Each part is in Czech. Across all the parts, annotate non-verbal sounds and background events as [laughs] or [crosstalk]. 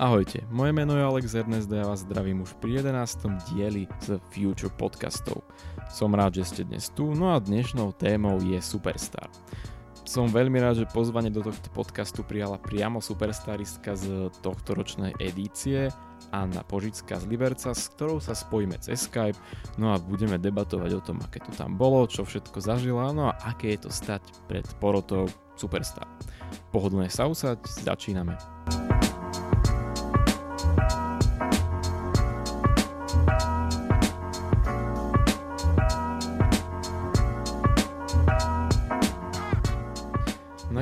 Ahojte, moje meno je Alex Ernest a ja vás zdravím už pri 11. dieli z Future podcastov. Som rád, že ste dnes tu, no a dnešnou témou je Superstar. Som veľmi rád, že pozvanie do tohto podcastu prijala priamo superstaristka z tohto ročnej edície, Anna Požická z Liberca, s ktorou sa spojíme cez Skype, no a budeme debatovať o tom, aké to tam bolo, čo všetko zažila, no a aké je to stať pred porotou Superstar. Pohodlne sa usaď, začíname. No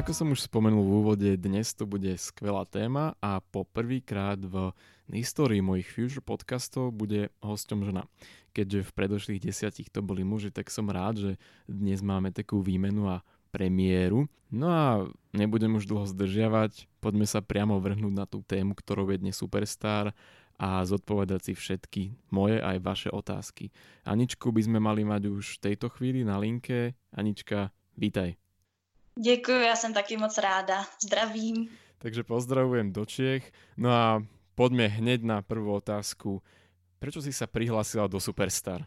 ako som už spomenul v úvode, dnes to bude skvelá téma a po prvýkrát v histórii mojich Future podcastov bude hosťom žena. Keďže v predošlých desiatich to boli muži, tak som rád, že dnes máme takú výmenu a premiéru. No a nebudem už dlho zdržiavať, poďme sa priamo vrhnúť na tú tému, ktorou je dnes Superstar a zodpovedať si všetky moje aj vaše otázky. Aničku by sme mali mať už v tejto chvíli na linke. Anička, vítaj. Děkuji, já jsem taky moc ráda. Zdravím. Takže pozdravujem do Čiech. No a poďme hneď na prvú otázku. Prečo si sa prihlásila do Superstar?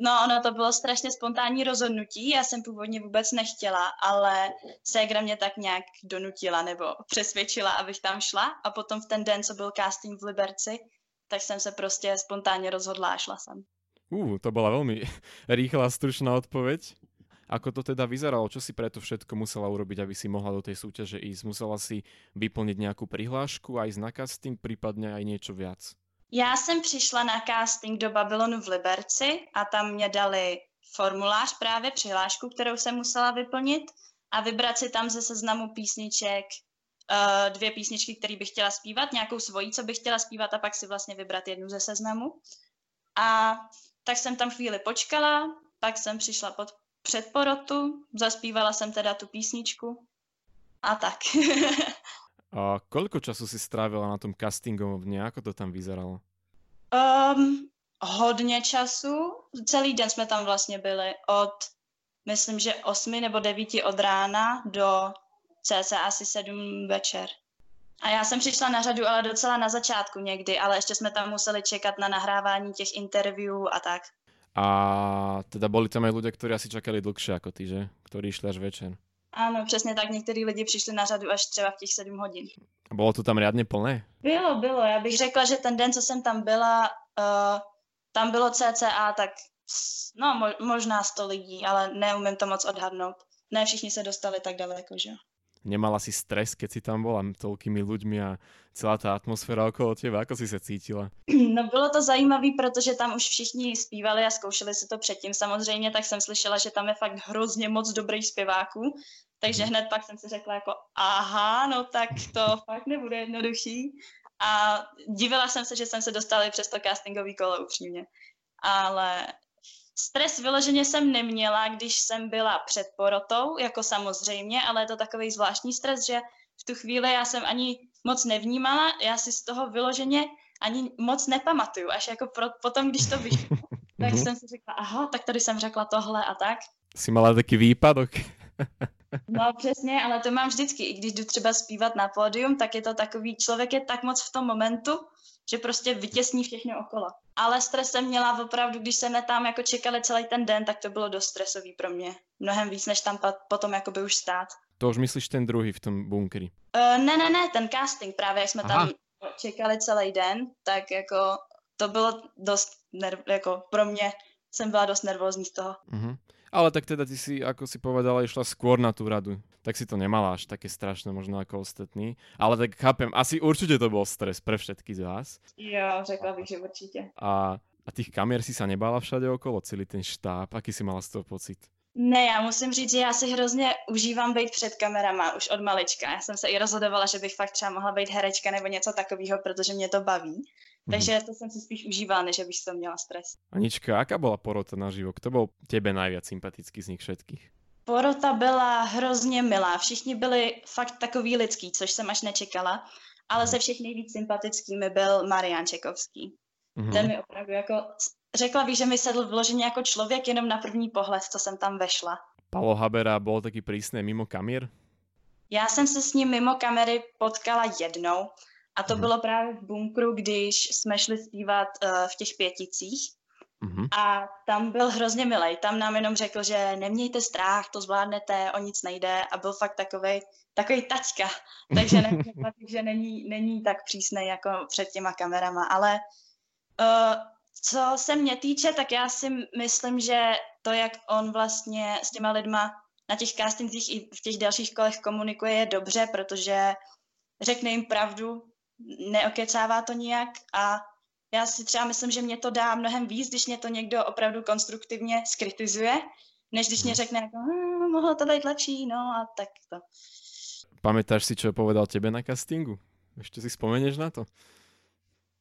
No, ono to bylo strašně spontánní rozhodnutí. Já jsem původně vůbec nechtěla, ale ségra mě tak nějak donutila nebo přesvědčila, abych tam šla. A potom v ten den, co byl casting v Liberci, tak jsem se prostě spontánně rozhodla a šla jsem. Uh, to bola veľmi [laughs] rýchla, stručná odpoveď. Ako to teda vyzeralo? Čo si preto všetko musela urobiť, aby si mohla do tej súťaže ísť? Musela si vyplniť nejakú prihlášku, aj na casting, prípadne aj niečo viac? Já jsem přišla na casting do Babylonu v Liberci a tam mě dali formulář právě přihlášku, kterou jsem musela vyplnit a vybrat si tam ze seznamu písniček uh, dvě písničky, které bych chtěla zpívat, nějakou svojí, co bych chtěla zpívat a pak si vlastně vybrat jednu ze seznamu. A tak jsem tam chvíli počkala, pak jsem přišla pod před porotu, zaspívala jsem teda tu písničku a tak. [laughs] a koľko času si strávila na tom castingovne? Ako to tam vyzeralo? Um, hodně času. Celý den jsme tam vlastně byli od, myslím, že 8 nebo 9 od rána do cca asi 7 večer. A já jsem přišla na řadu, ale docela na začátku někdy, ale ještě jsme tam museli čekat na nahrávání těch interviewů a tak. A teda boli tam aj ľudia, ktorí asi čakali dlhšie ako ty, že? Ktorí išli až večer. Ano, přesně tak. Některý lidi přišli na řadu až třeba v těch 7 hodin. A bylo to tam riadně plné? Bylo, bylo. Já bych řekla, že ten den, co jsem tam byla, uh, tam bylo cca tak, no mo- možná 100 lidí, ale neumím to moc odhadnout. Ne všichni se dostali tak daleko, že Nemala si stres, keď si tam bola toľkými ľuďmi a celá tá atmosféra okolo teba? Ako si se cítila? [clears throat] No bylo to zajímavé, protože tam už všichni zpívali a zkoušeli si to předtím samozřejmě, tak jsem slyšela, že tam je fakt hrozně moc dobrých zpěváků, takže mhm. hned pak jsem si řekla jako aha, no tak to [laughs] fakt nebude jednoduchý. A divila jsem se, že jsem se dostala přes to castingový kolo upřímně. Ale Stres vyloženě jsem neměla, když jsem byla před porotou, jako samozřejmě, ale je to takový zvláštní stres, že v tu chvíli já jsem ani moc nevnímala, já si z toho vyloženě ani moc nepamatuju, až jako pro, potom, když to vyšlo, [laughs] tak mhm. jsem si řekla, aha, tak tady jsem řekla tohle a tak. Jsi mala taky výpadok. no přesně, ale to mám vždycky, i když jdu třeba zpívat na pódium, tak je to takový, člověk je tak moc v tom momentu, že prostě vytěsní všechno okolo. Ale stres jsem měla opravdu, když jsme tam jako čekali celý ten den, tak to bylo dost stresový pro mě. Mnohem víc, než tam potom jakoby už stát. To už myslíš ten druhý v tom bunkeri? Uh, ne, ne, ne, ten casting právě, jak jsme Aha. tam čekali celý den, tak jako to bylo dost, nerv, jako pro mě jsem byla dost nervózní z toho. Uh-huh. Ale tak teda ty si, ako si povedala, išla skôr na tú radu. Tak si to nemala až také strašné možno ako ostatní. Ale tak chápem, asi určite to bol stres pre všetky z vás. Jo, řekla bych, že určite. A, a tých kamier si sa nebála všade okolo, celý ten štáb. Aký si mala z toho pocit? Ne, já musím říct, že já si hrozně užívám být před kamerama už od malička. Já jsem se i rozhodovala, že bych fakt třeba mohla být herečka nebo něco takového, protože mě to baví. Takže mm-hmm. to jsem si spíš užívala, než abych to měla stres. Anička, aká byla porota na živo? Kto byl tebe najviac sympatický z nich všetkých? Porota byla hrozně milá. Všichni byli fakt takový lidský, což jsem až nečekala. Ale ze všech nejvíc sympatickými byl Marian Čekovský. Mm-hmm. Ten mi opravdu jako... Řekla bych, že mi sedl vloženě jako člověk jenom na první pohled, co jsem tam vešla. Palo Habera byl taky prísný mimo kamír? Já jsem se s ním mimo kamery potkala jednou, A to mm-hmm. bylo právě v bunkru, když jsme šli zpívat uh, v těch pěticích. Mm-hmm. A tam byl hrozně milý. Tam nám jenom řekl, že nemějte strach, to zvládnete, o nic nejde. A byl fakt takový takový taťka. [laughs] Takže ne, že není, není tak přísný jako před těma kamerama. Ale uh, co se mě týče, tak já si myslím, že to, jak on vlastně s těma lidma na těch castingzích i v těch dalších kolech komunikuje, je dobře, protože řekne jim pravdu, neokecává to nijak a já si třeba myslím, že mě to dá mnohem víc, když mě to někdo opravdu konstruktivně skritizuje, než když mě hmm. řekne jako, hm, mohlo to být lepší, no a tak to. Pamätáš si, čo povedal tebe na castingu? Ještě si vzpomeneš na to?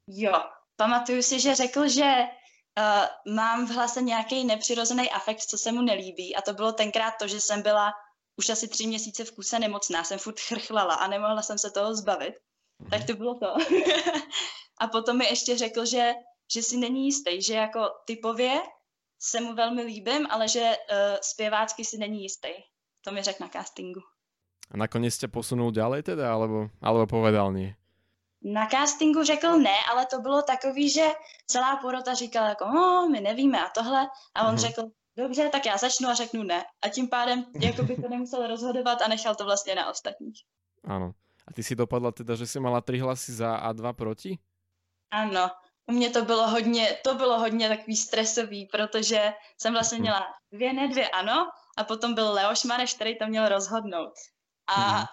Jo, pamatuju si, že řekl, že uh, mám v hlase nějaký nepřirozený afekt, co se mu nelíbí. A to bylo tenkrát to, že jsem byla už asi tři měsíce v kuse nemocná, jsem furt chrchlala a nemohla jsem se toho zbavit. Mm-hmm. Tak to bylo to. [laughs] a potom mi ještě řekl, že, že si není jistý, že jako typově se mu velmi líbím, ale že uh, zpěvácky si není jistý. To mi řekl na castingu. A nakonec tě posunul dále teda, alebo, alebo povedal nie? Na castingu řekl ne, ale to bylo takový, že celá porota říkala jako, no, my nevíme a tohle. A on uh-huh. řekl, dobře, tak já začnu a řeknu ne. A tím pádem jako by to nemusel rozhodovat a nechal to vlastně na ostatních. Ano. A ty si dopadla teda, že jsi mala tři hlasy za a dva proti? Ano. U mě to bylo hodně, to bylo hodně takový stresový, protože jsem vlastně mhm. měla dvě ne dvě ano a potom byl Leoš Mareš, který to měl rozhodnout. A mm.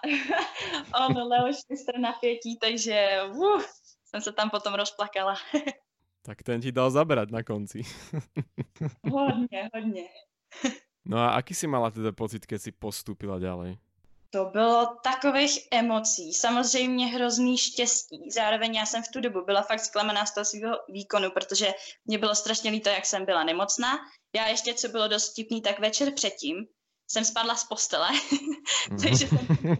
[laughs] on Leoš mistr napětí, takže uh, jsem se tam potom rozplakala. [laughs] tak ten ti dal zabrať na konci. hodně, hodně. [laughs] No a aký si mala teda pocit, keď si postupila ďalej? To bylo takových emocí. Samozřejmě hrozný štěstí. Zároveň já jsem v tu dobu byla fakt zklamaná z toho svého výkonu, protože mě bylo strašně líto, jak jsem byla nemocná. Já ještě, co bylo dost tipný, tak večer předtím jsem spadla z postele, [laughs] takže jsem [laughs]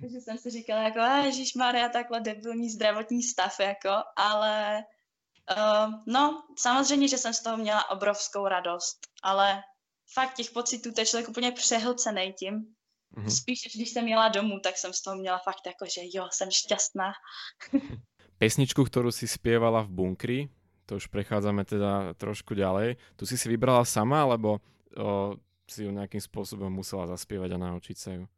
takže jsem si říkala jako, Ježíš Maria, takhle debilní zdravotní stav, jako, ale uh, no, samozřejmě, že jsem z toho měla obrovskou radost, ale fakt těch pocitů, to je člověk úplně přehlcený tím. Mm-hmm. Spíš, když jsem jela domů, tak jsem z toho měla fakt jako, že jo, jsem šťastná. [laughs] Pesničku, kterou si zpěvala v bunkri, to už prechádzame teda trošku ďalej. Tu si si vybrala sama, alebo o, si ju nějakým způsobem musela zaspívat a naučit se ju?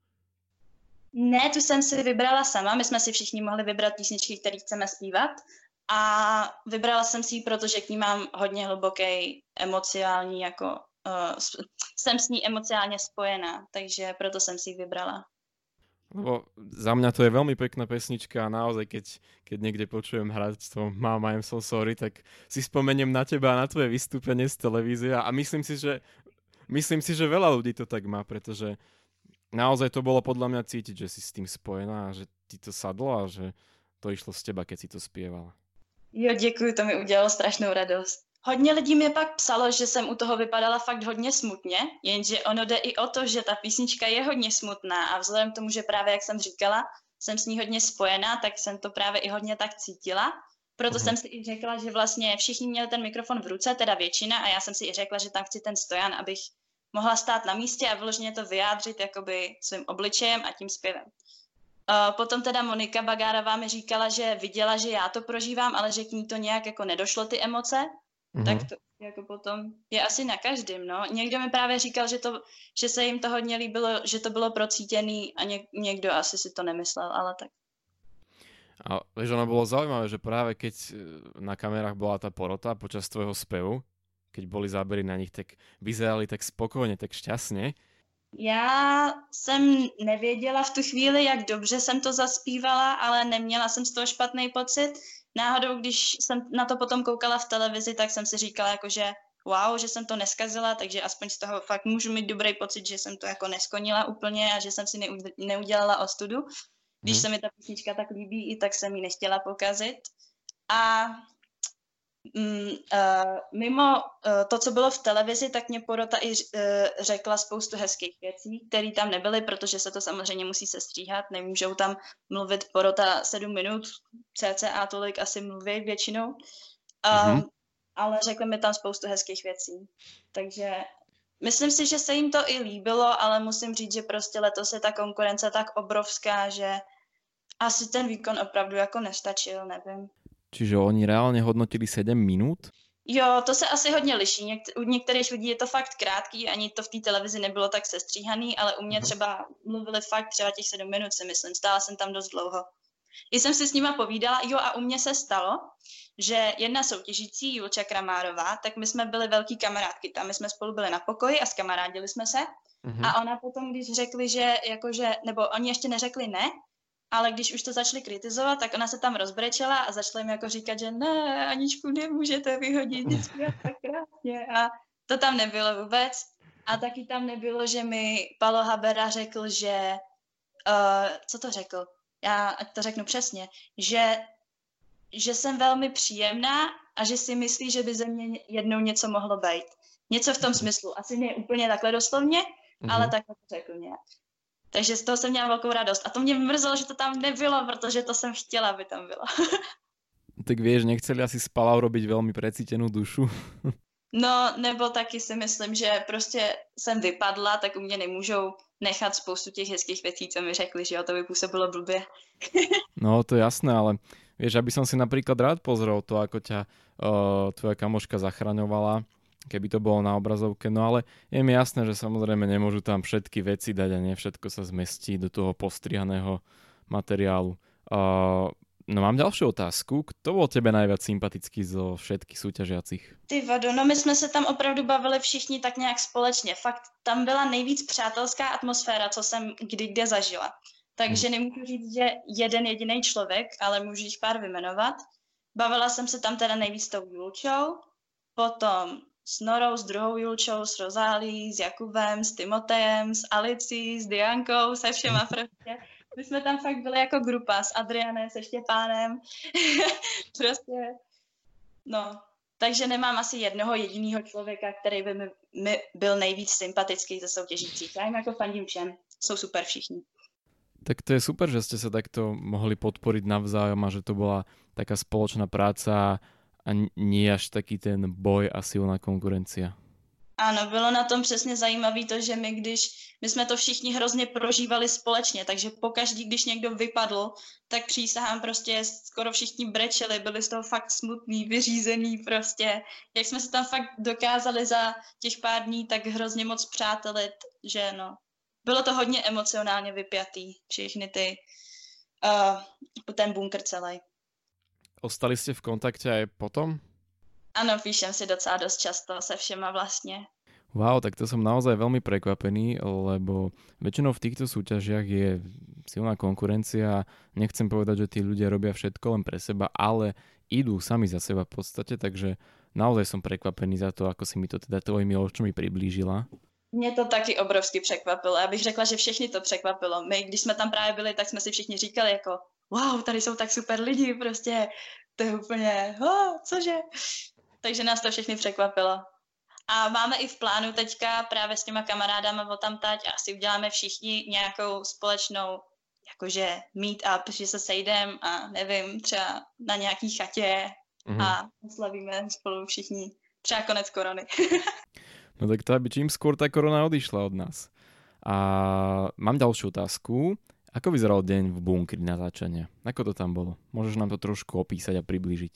Ne, tu jsem si vybrala sama. My jsme si všichni mohli vybrat písničky, které chceme zpívat. A vybrala jsem si ji, protože k ní mám hodně hluboký emocionální, jako uh, jsem s ní emocionálně spojená, takže proto jsem si ji vybrala. Lebo za mňa to je veľmi pekná pesnička a naozaj, keď, keď niekde počujem hrať to Mama I'm so sorry, tak si spomeniem na teba a na tvoje vystúpenie z televízie a myslím si, že myslím si, že veľa ľudí to tak má, pretože naozaj to bolo podľa mňa cítiť, že si s tým spojená a že ti to sadlo a že to išlo z teba, keď si to zpěvala. Jo, děkuji, to mi udělalo strašnou radost. Hodně lidí mi pak psalo, že jsem u toho vypadala fakt hodně smutně, jenže ono jde i o to, že ta písnička je hodně smutná a vzhledem k tomu, že právě, jak jsem říkala, jsem s ní hodně spojená, tak jsem to právě i hodně tak cítila. Proto uh-huh. jsem si i řekla, že vlastně všichni měli ten mikrofon v ruce, teda většina, a já jsem si i řekla, že tam chci ten stojan, abych mohla stát na místě a vyloženě to vyjádřit jakoby svým obličejem a tím zpěvem. Uh, potom teda Monika Bagárová mi říkala, že viděla, že já to prožívám, ale že k ní to nějak jako nedošlo ty emoce, uh-huh. tak to jako potom je asi na každém, no. Někdo mi právě říkal, že, to, že se jim to hodně líbilo, že to bylo procítěný a něk, někdo asi si to nemyslel, ale tak. A vieš, ono bolo zaujímavé, že práve keď e, na kamerách bola tá porota počas tvojho spevu, keď boli zábery na nich, tak vyzerali tak spokojně, tak šťastně. Já jsem nevěděla v tu chvíli, jak dobře jsem to zaspívala, ale neměla jsem z toho špatný pocit. Náhodou, když jsem na to potom koukala v televizi, tak jsem si říkala, jako, že wow, že jsem to neskazila, takže aspoň z toho fakt můžu mít dobrý pocit, že jsem to jako neskonila úplně a že jsem si neudělala ostudu. Když hmm. se mi ta písnička tak líbí, i tak jsem ji nechtěla pokazit. A mm, uh, mimo uh, to, co bylo v televizi, tak mě porota i uh, řekla spoustu hezkých věcí, které tam nebyly, protože se to samozřejmě musí sestříhat. Nemůžou tam mluvit porota sedm minut, cca tolik asi mluví většinou. Mm-hmm. Ale řekli mi tam spoustu hezkých věcí. Takže Myslím si, že se jim to i líbilo, ale musím říct, že prostě letos je ta konkurence tak obrovská, že Asi ten výkon opravdu jako nestačil, nevím. Čiže oni reálně hodnotili 7 minut? Jo, to se asi hodně liší. Něk- u některých lidí je to fakt krátký, ani to v té televizi nebylo tak sestříhaný, ale u mě mhm. třeba mluvili fakt třeba těch sedm minut, si myslím. Stála jsem tam dost dlouho. Když jsem si s nima povídala, jo a u mě se stalo, že jedna soutěžící, Julča Kramárová, tak my jsme byli velký kamarádky, tam my jsme spolu byli na pokoji a skamarádili jsme se. Mm-hmm. A ona potom, když řekli, že jakože, nebo oni ještě neřekli ne, ale když už to začali kritizovat, tak ona se tam rozbrečela a začala jim jako říkat, že ne, Aničku, nemůžete vyhodit, vždycky je tak krásně. A to tam nebylo vůbec. A taky tam nebylo, že mi Palo Habera řekl, že, uh, co to řekl? Já ať to řeknu přesně, že, že jsem velmi příjemná a že si myslí, že by ze mě jednou něco mohlo být. Něco v tom smyslu. Asi ne úplně takhle doslovně, mm-hmm. ale takhle to řekl nějak. Takže z toho jsem měla velkou radost. A to mě mrzelo, že to tam nebylo, protože to jsem chtěla, aby tam bylo. [laughs] tak víš, nechceli asi s Palau robiť velmi precítenou dušu. [laughs] no, nebo taky si myslím, že prostě jsem vypadla, tak u mě nemůžou nechat spoustu těch hezkých věcí, co mi řekli, že jo, to by působilo blbě. [laughs] no, to je jasné, ale vieš, aby som si napríklad rád pozrel to, ako ťa uh, tvoja kamoška zachraňovala, keby to bolo na obrazovke. No ale je mi jasné, že samozrejme nemôžu tam všetky veci dať a nie všetko sa zmestí do toho postrihaného materiálu. Uh, No mám další otázku. Kto byl tebe najviac sympatický zo všetkých súťažiacich? Ty vado, no my jsme se tam opravdu bavili všichni tak nějak společně. Fakt tam byla nejvíc přátelská atmosféra, co jsem kdy kde zažila. Takže hmm. nemůžu říct, že jeden jediný člověk, ale můžu jich pár vymenovat. Bavila jsem se tam teda nejvíc s tou Julčou, potom s Norou, s druhou Julčou, s Rozálí, s Jakubem, s Timotejem, s Alicí, s Diankou, se všema [laughs] prostě. My jsme tam fakt byli jako grupa s Adrianem, se Štěpánem. [laughs] prostě, no. Takže nemám asi jednoho jediného člověka, který by mi, mi byl nejvíc sympatický ze soutěžících. Já jim jako fandím všem. Jsou super všichni. Tak to je super, že ste sa takto mohli podporiť navzájom a že to bola taká spoločná práca a nie až taký ten boj a silná konkurencia. Ano, bylo na tom přesně zajímavé to, že my když, my jsme to všichni hrozně prožívali společně, takže pokaždý, když někdo vypadl, tak přísahám prostě skoro všichni brečeli, byli z toho fakt smutný, vyřízený prostě. Jak jsme se tam fakt dokázali za těch pár dní tak hrozně moc přátelit, že no, bylo to hodně emocionálně vypjatý, všechny ty, uh, ten bunkr celý. Ostali jste v kontakte aj potom? Ano, píšem si docela dost často se všema vlastně. Wow, tak to som naozaj veľmi prekvapený, lebo väčšinou v týchto súťažiach je silná konkurencia. Nechcem povedať, že tí ľudia robia všetko len pre seba, ale idú sami za seba v podstate, takže naozaj som prekvapený za to, ako si mi to teda tvojimi očmi priblížila. Mě to taky obrovsky překvapilo. Já bych řekla, že všechny to překvapilo. My, když jsme tam právě byli, tak jsme si všichni říkali jako wow, tady jsou tak super lidi, prostě to je úplně, oh, cože? takže nás to všechny překvapilo. A máme i v plánu teďka právě s těma kamarádama o tam tať a asi uděláme všichni nějakou společnou jakože meet up, že se sejdem a nevím, třeba na nějaký chatě mm-hmm. a slavíme spolu všichni třeba konec korony. [laughs] no tak to, aby čím skôr ta korona odišla od nás. A mám další otázku. Ako vyzeral deň v bunkri na začanie? Ako to tam bolo? Môžeš nám to trošku opísať a priblížiť?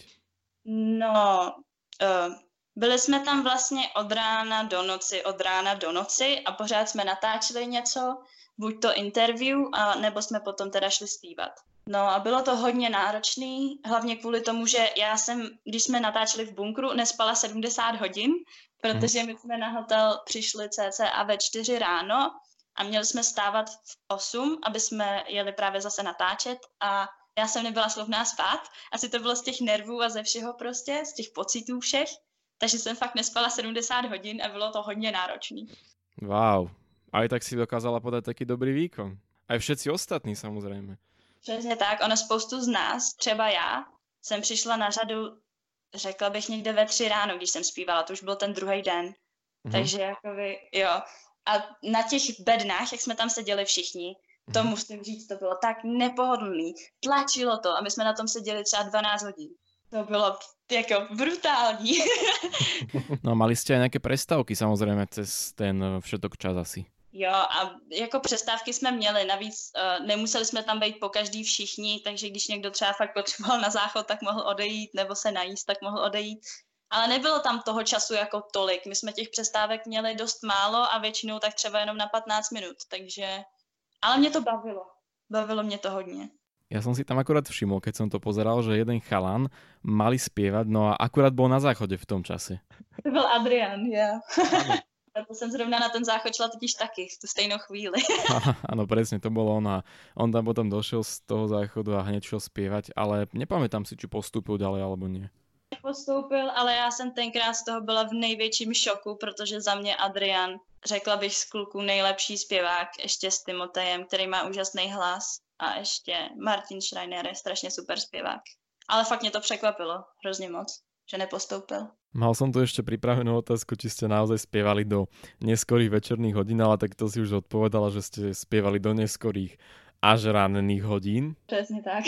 No, Uh, byli jsme tam vlastně od rána do noci, od rána do noci a pořád jsme natáčeli něco, buď to interview, a nebo jsme potom teda šli zpívat. No a bylo to hodně náročný, hlavně kvůli tomu, že já jsem, když jsme natáčeli v bunkru, nespala 70 hodin, protože my jsme na hotel přišli cca ve 4 ráno a měli jsme stávat v 8, aby jsme jeli právě zase natáčet a já jsem nebyla schopná spát. Asi to bylo z těch nervů a ze všeho prostě, z těch pocitů všech. Takže jsem fakt nespala 70 hodin a bylo to hodně náročný. Wow. A i tak si dokázala podat taky dobrý výkon. A i všetci ostatní samozřejmě. Přesně tak. Ono spoustu z nás, třeba já, jsem přišla na řadu, řekla bych někde ve tři ráno, když jsem zpívala. To už byl ten druhý den. Mm-hmm. Takže jakoby, jo. A na těch bednách, jak jsme tam seděli všichni, to mhm. musím říct, to bylo tak nepohodlný. Tlačilo to a my jsme na tom seděli třeba 12 hodin. To bylo jako brutální. [laughs] no mali jste aj nějaké prestávky samozřejmě cez ten všetok čas asi. Jo, a jako přestávky jsme měli, navíc uh, nemuseli jsme tam být po každý všichni, takže když někdo třeba fakt potřeboval na záchod, tak mohl odejít, nebo se najíst, tak mohl odejít. Ale nebylo tam toho času jako tolik. My jsme těch přestávek měli dost málo a většinou tak třeba jenom na 15 minut, takže... Ale mě to bavilo. Bavilo mě to hodně. Ja som si tam akurát všimol, keď som to pozeral, že jeden chalan mali spievať, no a akurát bol na záchode v tom čase. To byl Adrian, ja. A to jsem zrovna na ten záchod šla totiž taky, v tu stejnou chvíli. [laughs] Áno, presne, to bolo on a on tam potom došiel z toho záchodu a hneď šiel spievať, ale nepamätám si, či postúpil ďalej alebo nie. Postoupil, ale já jsem tenkrát z toho byla v největším šoku, protože za mě Adrian, řekla bych z kluků nejlepší zpěvák, ještě s Timotejem, který má úžasný hlas a ještě Martin Schreiner je strašně super zpěvák. Ale fakt mě to překvapilo hrozně moc, že nepostoupil. Mal som tu ešte pripravenú otázku, či ste naozaj spievali do neskorých večerných hodín, ale tak to si už odpovedala, že ste spievali do neskorých až ranných hodín. Přesně tak.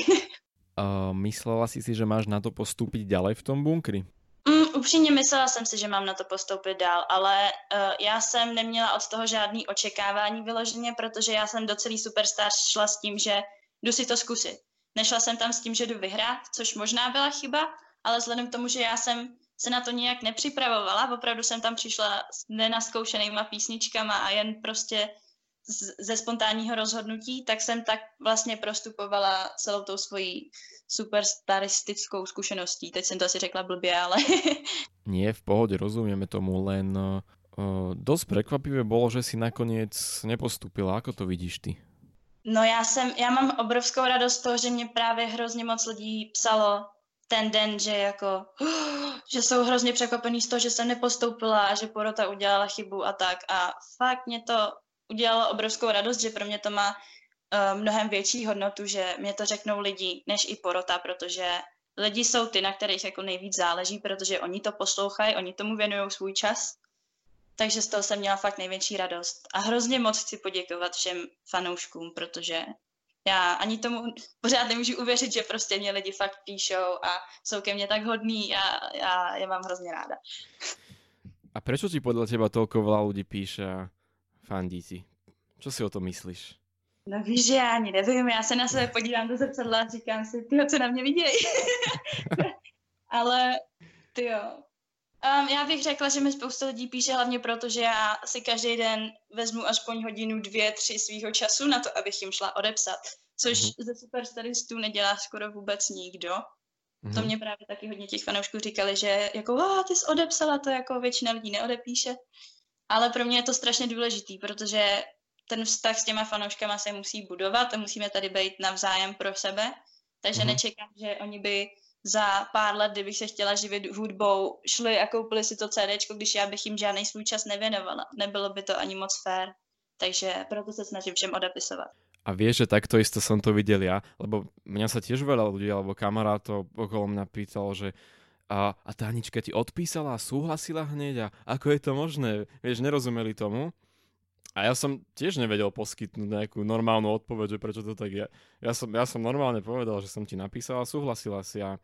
Myslela si si, že máš na to postúpiť ďalej v tom bunkri? Mm, upřímně myslela jsem si, že mám na to postoupit dál, ale uh, já jsem neměla od toho žádný očekávání vyloženě, protože já jsem do celý Superstar šla s tím, že jdu si to zkusit. Nešla jsem tam s tím, že jdu vyhrát, což možná byla chyba, ale vzhledem k tomu, že já jsem se na to nijak nepřipravovala, opravdu jsem tam přišla s nenaskoušenýma písničkama a jen prostě ze spontánního rozhodnutí, tak jsem tak vlastně prostupovala celou tou svojí superstaristickou zkušeností. Teď jsem to asi řekla blbě, ale... [laughs] Nie, v pohode, rozumieme tomu, len uh, dosť prekvapivé bolo, že si nakoniec nepostupila. Ako to vidíš ty? No já jsem, já mám obrovskou radost z toho, že mě právě hrozně moc lidí psalo ten den, že jako, že jsou hrozně překvapený z toho, že jsem nepostoupila a že porota udělala chybu a tak. A fakt mě to udělalo obrovskou radost, že pro mě to má uh, mnohem větší hodnotu, že mě to řeknou lidi, než i porota, protože lidi jsou ty, na kterých jako nejvíc záleží, protože oni to poslouchají, oni tomu věnují svůj čas. Takže z toho jsem měla fakt největší radost. A hrozně moc chci poděkovat všem fanouškům, protože já ani tomu pořád nemůžu uvěřit, že prostě mě lidi fakt píšou a jsou ke mně tak hodní a já je mám hrozně ráda. A proč ti podle teba toľko ľudí píše a fandí ti? Čo si o to myslíš? No víš, že já ani nevím, já se na sebe podívám do zrcadla a říkám si, tyjo, co na mě vidějí. [laughs] Ale, tyjo. Um, já bych řekla, že mi spousta lidí píše hlavně proto, že já si každý den vezmu aspoň hodinu, dvě, tři svýho času na to, abych jim šla odepsat. Což mm-hmm. ze superstaristů nedělá skoro vůbec nikdo. Mm-hmm. To mě právě taky hodně těch fanoušků říkali, že jako, ty jsi odepsala, to jako většina lidí neodepíše. Ale pro mě je to strašně důležitý, protože ten vztah s těma fanouškama se musí budovat a musíme tady být navzájem pro sebe. Takže mm-hmm. nečekám, že oni by za pár let, kdybych se chtěla živit hudbou, šli a koupili si to CD, když já bych jim žádný svůj čas nevěnovala. Nebylo by to ani moc fér. Takže proto se snažím všem odepisovat. A vieš, že takto isto som to videl ja, lebo mňa sa tiež veľa ľudí alebo kamarátov okolo mňa pýtalo, že a, a tá Anička ti odpísala a súhlasila hneď a ako je to možné? Vieš, nerozumeli tomu. A ja som tiež nevedel poskytnúť nejakú normálnu odpoveď, že prečo to tak je. Ja som, ja som normálne povedal, že som ti napísal a súhlasila si a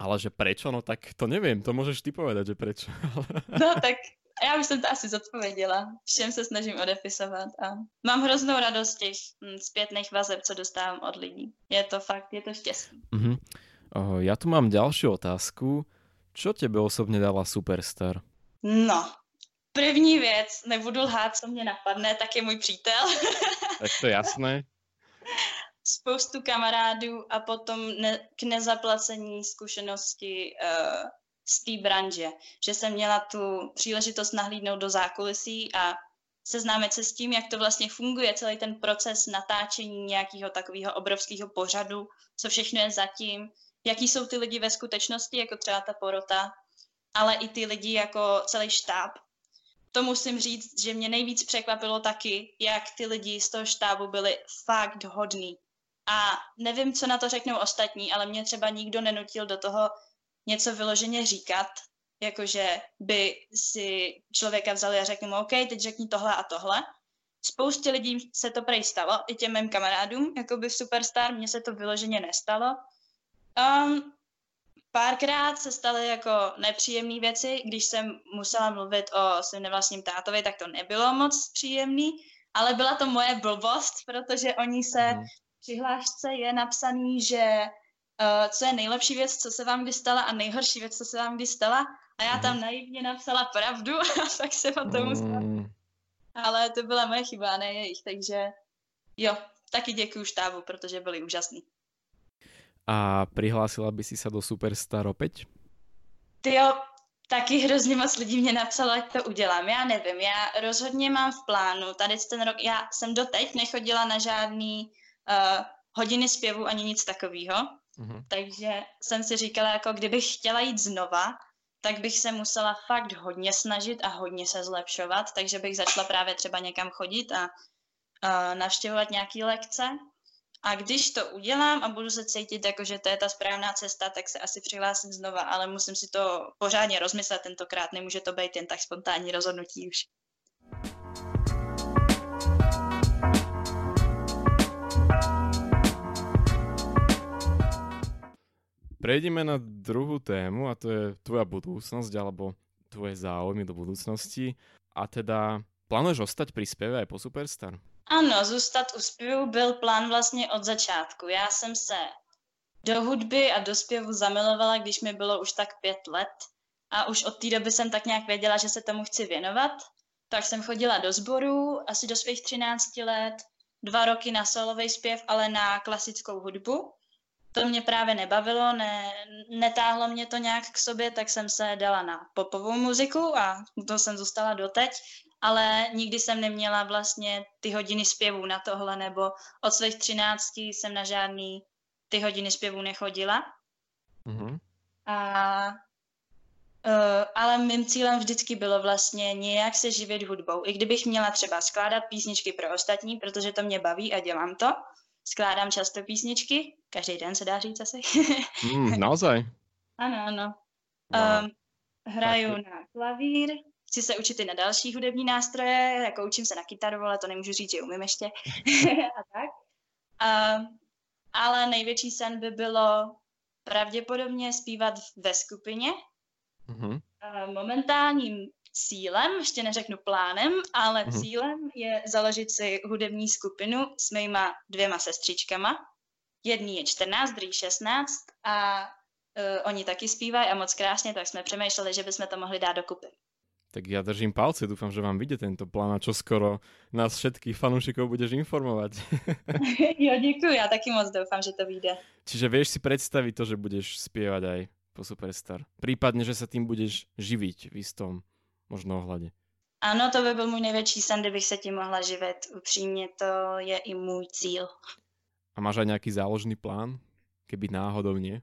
ale že prečo, no tak to neviem, to môžeš ty povedať, že prečo. [laughs] No tak já už jsem to asi zodpověděla. Všem se snažím odepisovat a mám hroznou radost těch zpětných vazeb, co dostávám od lidí. Je to fakt, je to štěstí. Uh-huh. Ja tu mám ďalšiu otázku. Čo tebe osobně dala Superstar? No, První věc, nebudu lhát, co mě napadne, tak je můj přítel. [laughs] tak to je jasné. Spoustu kamarádů a potom ne, k nezaplacení zkušenosti uh, z té branže. Že jsem měla tu příležitost nahlídnout do zákulisí a seznámit se s tím, jak to vlastně funguje, celý ten proces natáčení nějakého takového obrovského pořadu, co všechno je zatím, jaký jsou ty lidi ve skutečnosti, jako třeba ta porota, ale i ty lidi jako celý štáb, to musím říct, že mě nejvíc překvapilo taky, jak ty lidi z toho štábu byli fakt hodní. A nevím, co na to řeknou ostatní, ale mě třeba nikdo nenutil do toho něco vyloženě říkat, jakože by si člověka vzali a řekli mu, OK, teď řekni tohle a tohle. Spoustě lidí se to prej stalo, i těm mým kamarádům, jako by v Superstar, mně se to vyloženě nestalo. Um, párkrát se staly jako nepříjemné věci, když jsem musela mluvit o svém nevlastním tátovi, tak to nebylo moc příjemný, ale byla to moje blbost, protože oni se mm. přihlášce je napsaný, že uh, co je nejlepší věc, co se vám kdy stala a nejhorší věc, co se vám kdy stala. A já tam mhm. naivně napsala pravdu [laughs] a tak se o tom mm. Ale to byla moje chyba, ne jejich, takže jo, taky děkuju štábu, protože byli úžasní. A přihlásila by si se do Superstar opět? Ty jo, taky hrozně moc lidí mě napsalo, ať to udělám. Já nevím, já rozhodně mám v plánu, tady ten rok, já jsem doteď nechodila na žádný uh, hodiny zpěvu ani nic takového, mm-hmm. takže jsem si říkala, jako kdybych chtěla jít znova, tak bych se musela fakt hodně snažit a hodně se zlepšovat, takže bych začala právě třeba někam chodit a uh, navštěvovat nějaké lekce. A když to udělám a budu se cítit jako, že to je ta správná cesta, tak se asi přihlásím znova, ale musím si to pořádně rozmyslet tentokrát, nemůže to být jen tak spontánní rozhodnutí už. Prejdeme na druhú tému a to je tvoja budúcnosť alebo tvoje záujmy do budúcnosti. A teda plánuješ ostať pri zpěve aj po Superstar? Ano, zůstat u zpěvu byl plán vlastně od začátku. Já jsem se do hudby a do zpěvu zamilovala, když mi bylo už tak pět let. A už od té doby jsem tak nějak věděla, že se tomu chci věnovat. Tak jsem chodila do sboru asi do svých 13 let, dva roky na solový zpěv, ale na klasickou hudbu to mě právě nebavilo, ne, netáhlo mě to nějak k sobě, tak jsem se dala na popovou muziku a to jsem zůstala doteď, ale nikdy jsem neměla vlastně ty hodiny zpěvů na tohle, nebo od svých třinácti jsem na žádný ty hodiny zpěvů nechodila. Mm-hmm. A, uh, ale mým cílem vždycky bylo vlastně nějak se živit hudbou. I kdybych měla třeba skládat písničky pro ostatní, protože to mě baví a dělám to, skládám často písničky, každý den se dá říct asi. mm, naozaj? [laughs] ano, ano. Wow. Um, hraju tak. na klavír, chci se učit i na další hudební nástroje, jako učím se na kytaru, ale to nemůžu říct, že umím ještě. [laughs] a tak. Um, ale největší sen by bylo pravděpodobně zpívat ve skupině. Mm-hmm. Momentálním cílem, ještě neřeknu plánem, ale mm-hmm. cílem je založit si hudební skupinu s mýma dvěma sestřičkama. Jedný je 14, druhý 16 a uh, oni taky zpívají a moc krásně, tak jsme přemýšleli, že bychom to mohli dát dokupy. Tak já držím palce, doufám, že vám vyjde tento plán a čo skoro nás všetkých fanúšikov budeš informovat. [laughs] [laughs] jo, děkuji, já taky moc doufám, že to vyjde. Čiže vieš si představit to, že budeš zpívat aj po Superstar. Prípadne, že sa tým budeš živiť v istom možno ohledě. Ano, to by byl můj největší sen, kdybych se tím mohla živit. Upřímně to je i můj cíl. A máš aj nějaký záložný plán? Keby náhodou nie?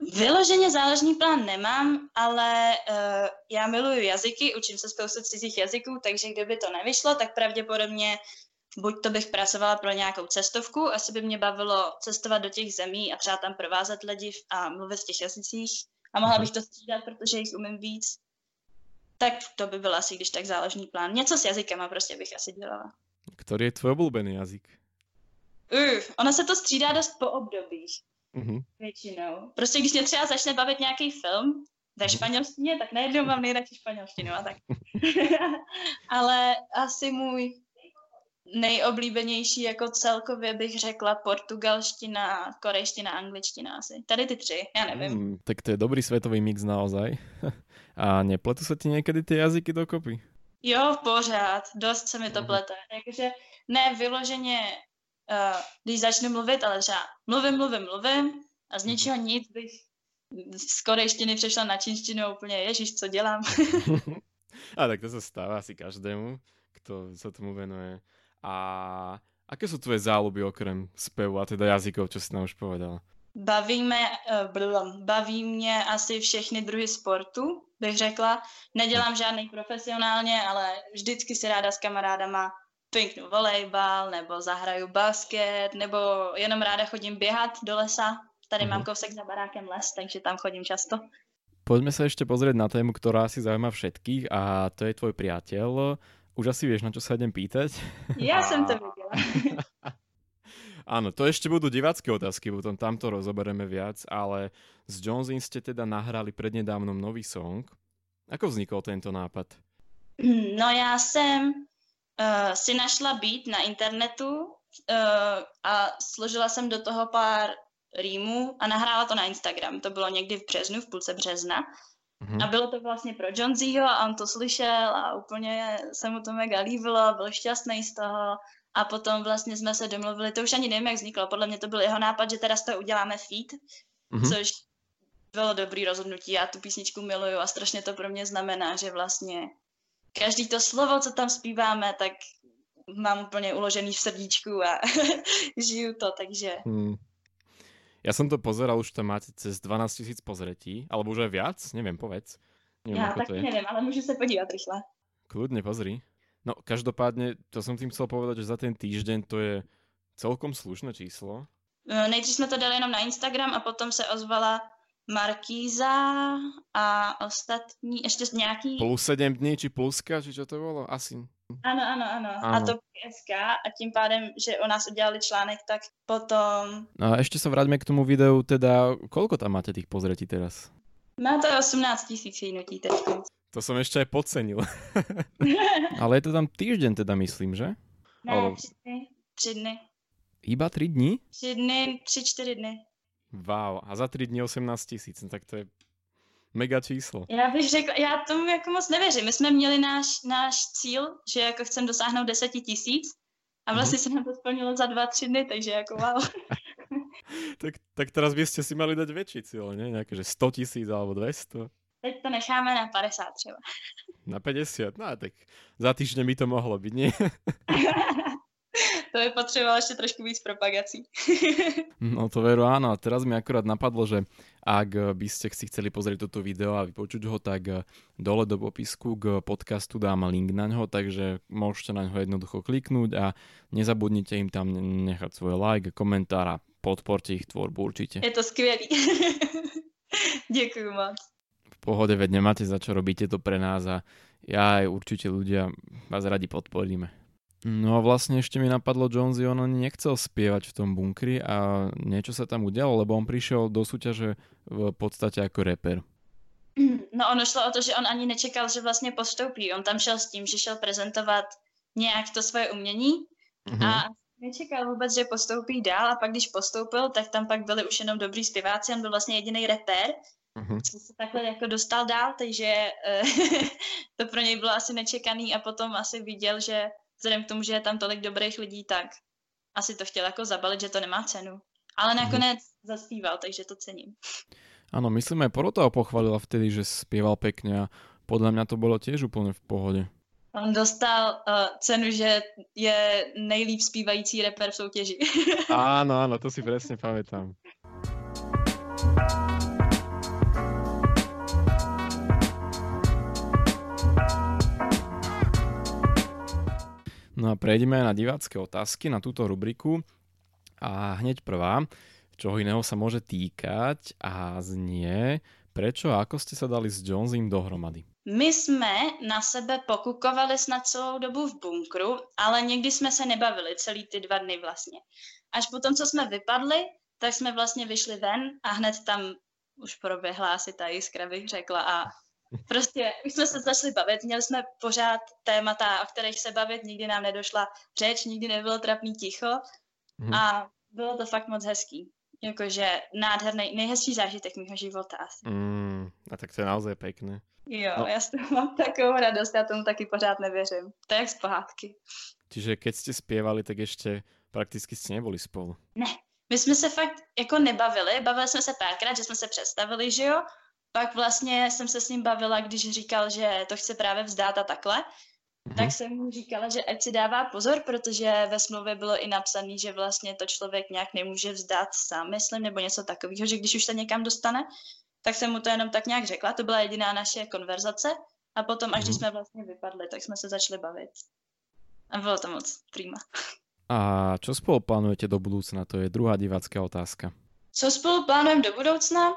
Vyloženě záložný plán nemám, ale uh, já miluju jazyky, učím se spoustu cizích jazyků, takže kdyby to nevyšlo, tak pravděpodobně buď to bych pracovala pro nějakou cestovku, asi by mě bavilo cestovat do těch zemí a třeba tam provázet lidi a mluvit v těch jazycích a mohla mhm. bych to střídat, protože jich umím víc. Tak to by byl asi když tak záložný plán. Něco s jazykama prostě bych asi dělala. Který je tvůj oblíbený jazyk? Uh, ono se to střídá dost po obdobích. Mm-hmm. Většinou. Prostě když mě třeba začne bavit nějaký film ve mhm. španělštině, tak najednou mám nejradši španělštinu a tak. [laughs] Ale asi můj nejoblíbenější jako celkově bych řekla portugalština, korejština, angličtina asi. Tady ty tři, já nevím. Mm, tak to je dobrý světový mix naozaj. [laughs] A nepletu se ti někdy ty jazyky dokopy? Jo, pořád. Dost se mi to mhm. plete. Jakože ne vyloženě, uh, když začnu mluvit, ale třeba mluvím, mluvím, mluvím a z mhm. ničeho nic bych z korejštiny přešla na čínštinu úplně, ježiš, co dělám. [laughs] a tak to se stává asi každému, kdo se tomu venuje. A aké jsou tvoje záluby okrem spevu a teda jazykov, čo si nám už povedala? Bavíme, uh, baví mě asi všechny druhy sportu, bych řekla. Nedělám žádný profesionálně, ale vždycky si ráda s kamarádama pinknu volejbal, nebo zahraju basket, nebo jenom ráda chodím běhat do lesa. Tady mm-hmm. mám kousek za barákem les, takže tam chodím často. Poďme sa ešte pozrieť na tému, ktorá si zaujíma všetkých a to je tvoj priateľ. Už asi vieš, na čo sa idem pýtať. [laughs] Ja a... som to videla. [laughs] Áno, to ešte budú divácké otázky, potom tamto rozoberieme viac, ale s Jonesin ste teda nahrali prednedávnom nový song. Ako vznikol tento nápad? No já jsem uh, si našla beat na internetu uh, a složila jsem do toho pár rýmů a nahrála to na Instagram. To bylo někdy v březnu, v půlce března. Mm-hmm. A bylo to vlastně pro Johnzyho a on to slyšel a úplně se mu to mega líbilo, byl šťastný z toho a potom vlastně jsme se domluvili, to už ani nevím, jak vzniklo, podle mě to byl jeho nápad, že teda z toho uděláme feed, mm-hmm. což bylo dobrý rozhodnutí, já tu písničku miluju a strašně to pro mě znamená, že vlastně každý to slovo, co tam zpíváme, tak mám úplně uložený v srdíčku a [laughs] žiju to, takže... Hmm. Ja som to pozeral, už tam máte cez 12 tisíc pozretí, alebo už aj viac, neviem, povedz. Neviem, ja taky neviem, ale môžu sa podívať rýchle. Kľudne, pozri. No, každopádne, to som tým chcel povedať, že za ten týždeň to je celkom slušné číslo. Nejdřív jsme to dali jenom na Instagram a potom se ozvala Markíza a ostatní, ještě nějaký... Plus 7 dní, či pluska, či čo to bylo? Asi. Ano, ano, ano. ano. A to PSK a tím pádem, že o nás udělali článek, tak potom... No a ešte sa vráťme k tomu videu, teda koľko tam máte tých pozretí teraz? Má to 18 tisíc hnutí teď. To ešte aj podcenil. [laughs] [laughs] Ale je to tam týždeň teda, myslím, že? Ne, Alebo... tři dny. Tři dny. Iba tři dny? Tři dny, tři, čtyři dny. Wow, a za tři dny 18 tisíc, no tak to je mega číslo. Já bych řekla, já tomu jako moc nevěřím. My jsme měli náš, náš cíl, že jako chcem dosáhnout 10 tisíc a mhm. vlastně mm. se nám to splnilo za dva, tři dny, takže jako wow. [laughs] tak, tak teraz byste si mali dať větší cíl, ne? Nějaké, že 100 tisíc alebo 200. Teď to necháme na 50 třeba. Na 50? No tak za týždeň by to mohlo být, nie? [laughs] to by potřeboval ještě trošku víc propagací. [laughs] no to veru áno. A teraz mi akorát napadlo, že ak by ste si chceli pozrieť toto video a vypočuť ho, tak dole do popisku k podcastu dám link na ňo, takže môžete na ňo jednoducho kliknúť a nezabudnite im tam nechať svoj like, komentár a podporte ich tvorbu určite. Je to skvělý. [laughs] Děkuji moc. V pohode, veď nemáte za čo robíte to pre nás a ja aj určite ľudia vás radi podporíme. No a vlastne ešte mi napadlo, Jonesy, on ani nechcel spievať v tom bunkri a niečo sa tam udialo, lebo on prišiel do súťaže v podstate ako reper. No ono šlo o to, že on ani nečekal, že vlastně postoupí. On tam šel s tím, že šel prezentovat nějak to svoje umění mm-hmm. a nečekal vůbec, že postoupí dál a pak když postoupil, tak tam pak byli už jenom dobrý zpěváci, on byl vlastně jediný reper, mm-hmm. co se takhle jako dostal dál, takže eh, [laughs] to pro něj bylo asi nečekaný a potom asi viděl, že vzhledem k tomu, že je tam tolik dobrých lidí, tak asi to chtěl jako zabalit, že to nemá cenu. Ale mhm. nakonec mm. zaspíval, takže to cením. Áno, myslím aj Porota ho pochválila vtedy, že spieval pekne a podľa mňa to bolo tiež úplne v pohode. On dostal uh, cenu, že je nejlíp zpívající reper v soutěži. [laughs] áno, áno, to si presne pamätám. No a prejdeme na divácké otázky na túto rubriku. A hneď prvá, čo iného sa môže týkať a znie, prečo a ako ste sa dali s Jonesim dohromady? My jsme na sebe pokukovali snad celou dobu v bunkru, ale někdy jsme se nebavili celý ty dva dny vlastně. Až potom, co jsme vypadli, tak jsme vlastně vyšli ven a hned tam už proběhla asi ta jiskra, bych řekla, a Prostě už jsme se začali bavit, měli jsme pořád témata, o kterých se bavit, nikdy nám nedošla řeč, nikdy nebylo trapný ticho mm. a bylo to fakt moc hezký. Jakože nádherný, nejhezčí zážitek mého života asi. Mm, a tak to je naozaj pěkné. Jo, no. já toho mám takovou radost, já tomu taky pořád nevěřím. To je jak z pohádky. Čiže keď jste zpěvali, tak ještě prakticky jste neboli spolu. Ne, my jsme se fakt jako nebavili, bavili jsme se párkrát, že jsme se představili, že jo, pak vlastně jsem se s ním bavila, když říkal, že to chce právě vzdát a takhle, mm-hmm. tak jsem mu říkala, že ať si dává pozor, protože ve smlouvě bylo i napsané, že vlastně to člověk nějak nemůže vzdát sám, myslím, nebo něco takového, že když už se někam dostane, tak jsem mu to jenom tak nějak řekla, to byla jediná naše konverzace a potom, až když mhm. jsme vlastně vypadli, tak jsme se začali bavit. A bylo to moc prima. A čo spolu plánujete do budoucna? To je druhá divácká otázka. Co spolu plánujeme do budoucna?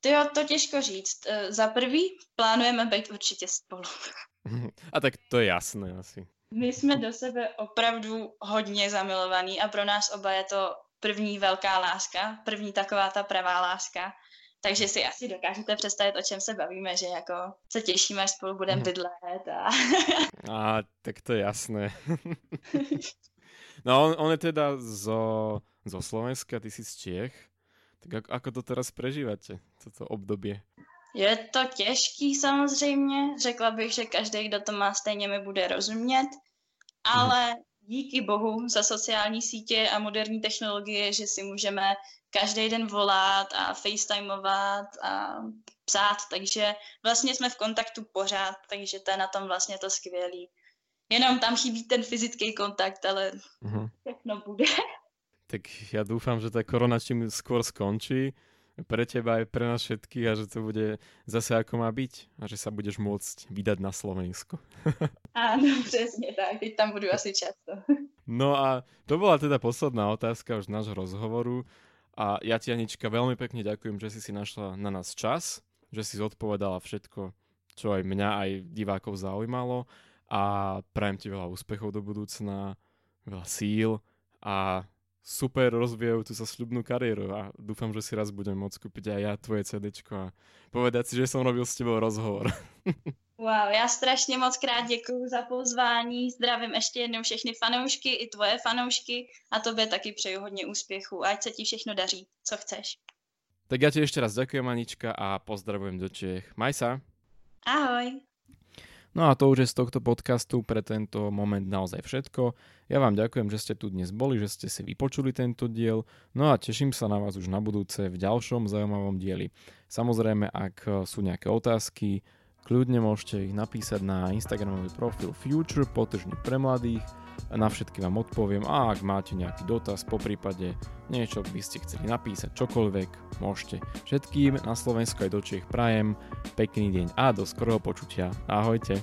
To jo, to těžko říct. Eh, za prvý plánujeme být určitě spolu. [laughs] A tak to je jasné asi. My jsme do sebe opravdu hodně zamilovaní a pro nás oba je to první velká láska, první taková ta pravá láska. Takže si asi dokážete představit, o čem se bavíme, že jako se těšíme, až spolu budeme mhm. bydlet. A... [laughs] a tak to je jasné. [laughs] no on, on je teda zo, zo Slovenska, ty si z Čiech. Tak ako, ako to teraz prežíváte, toto obdobie? Je to těžký samozřejmě, řekla bych, že každý, kdo to má, stejně mi bude rozumět, ale díky bohu za sociální sítě a moderní technologie, že si můžeme každý den volat a facetimeovat a psát, takže vlastně jsme v kontaktu pořád, takže to je na tom vlastně to skvělý. Jenom tam chybí ten fyzický kontakt, ale uh-huh. všechno bude. Tak já doufám, že ta korona čím skôr skončí pre teba aj pre nás všetkých a že to bude zase ako má byť a že sa budeš môcť vydať na Slovensku. [laughs] Áno, přesně tak, teď tam budu asi často. No a to bola teda posledná otázka už nášho rozhovoru a ja ti Anička veľmi pekne ďakujem, že si si našla na nás čas, že si zodpovedala všetko, čo aj mňa, aj divákov zaujímalo a prajem ti veľa úspechov do budúcna, veľa síl a super rozvíjajúcu sa sľubnú kariéru a dúfam, že si raz budem môcť kúpiť aj ja tvoje CD a povedať si, že som robil s tebou rozhovor. [laughs] Wow, já strašně moc krát děkuji za pozvání, zdravím ještě jednou všechny fanoušky i tvoje fanoušky a tobě taky přeju hodně úspěchu. Ať se ti všechno daří, co chceš. Tak ja ti ešte raz ďakujem, Anička, a pozdravujem do Čech. Maj sa. Ahoj. No a to už je z tohto podcastu pre tento moment naozaj všetko. Ja vám ďakujem, že ste tu dnes boli, že ste si vypočuli tento diel, no a teším sa na vás už na budúce v ďalšom zaujímavom dieli. Samozrejme, ak sú nejaké otázky, kľudne môžete ich napísať na Instagramový profil Future, potržne pre mladých, na všetky vám odpoviem a ak máte nejaký dotaz, po prípade niečo by ste chceli napísať, čokoľvek, môžete. Všetkým na Slovensku aj do Čiech prajem, pekný deň a do skorého počutia. Ahojte.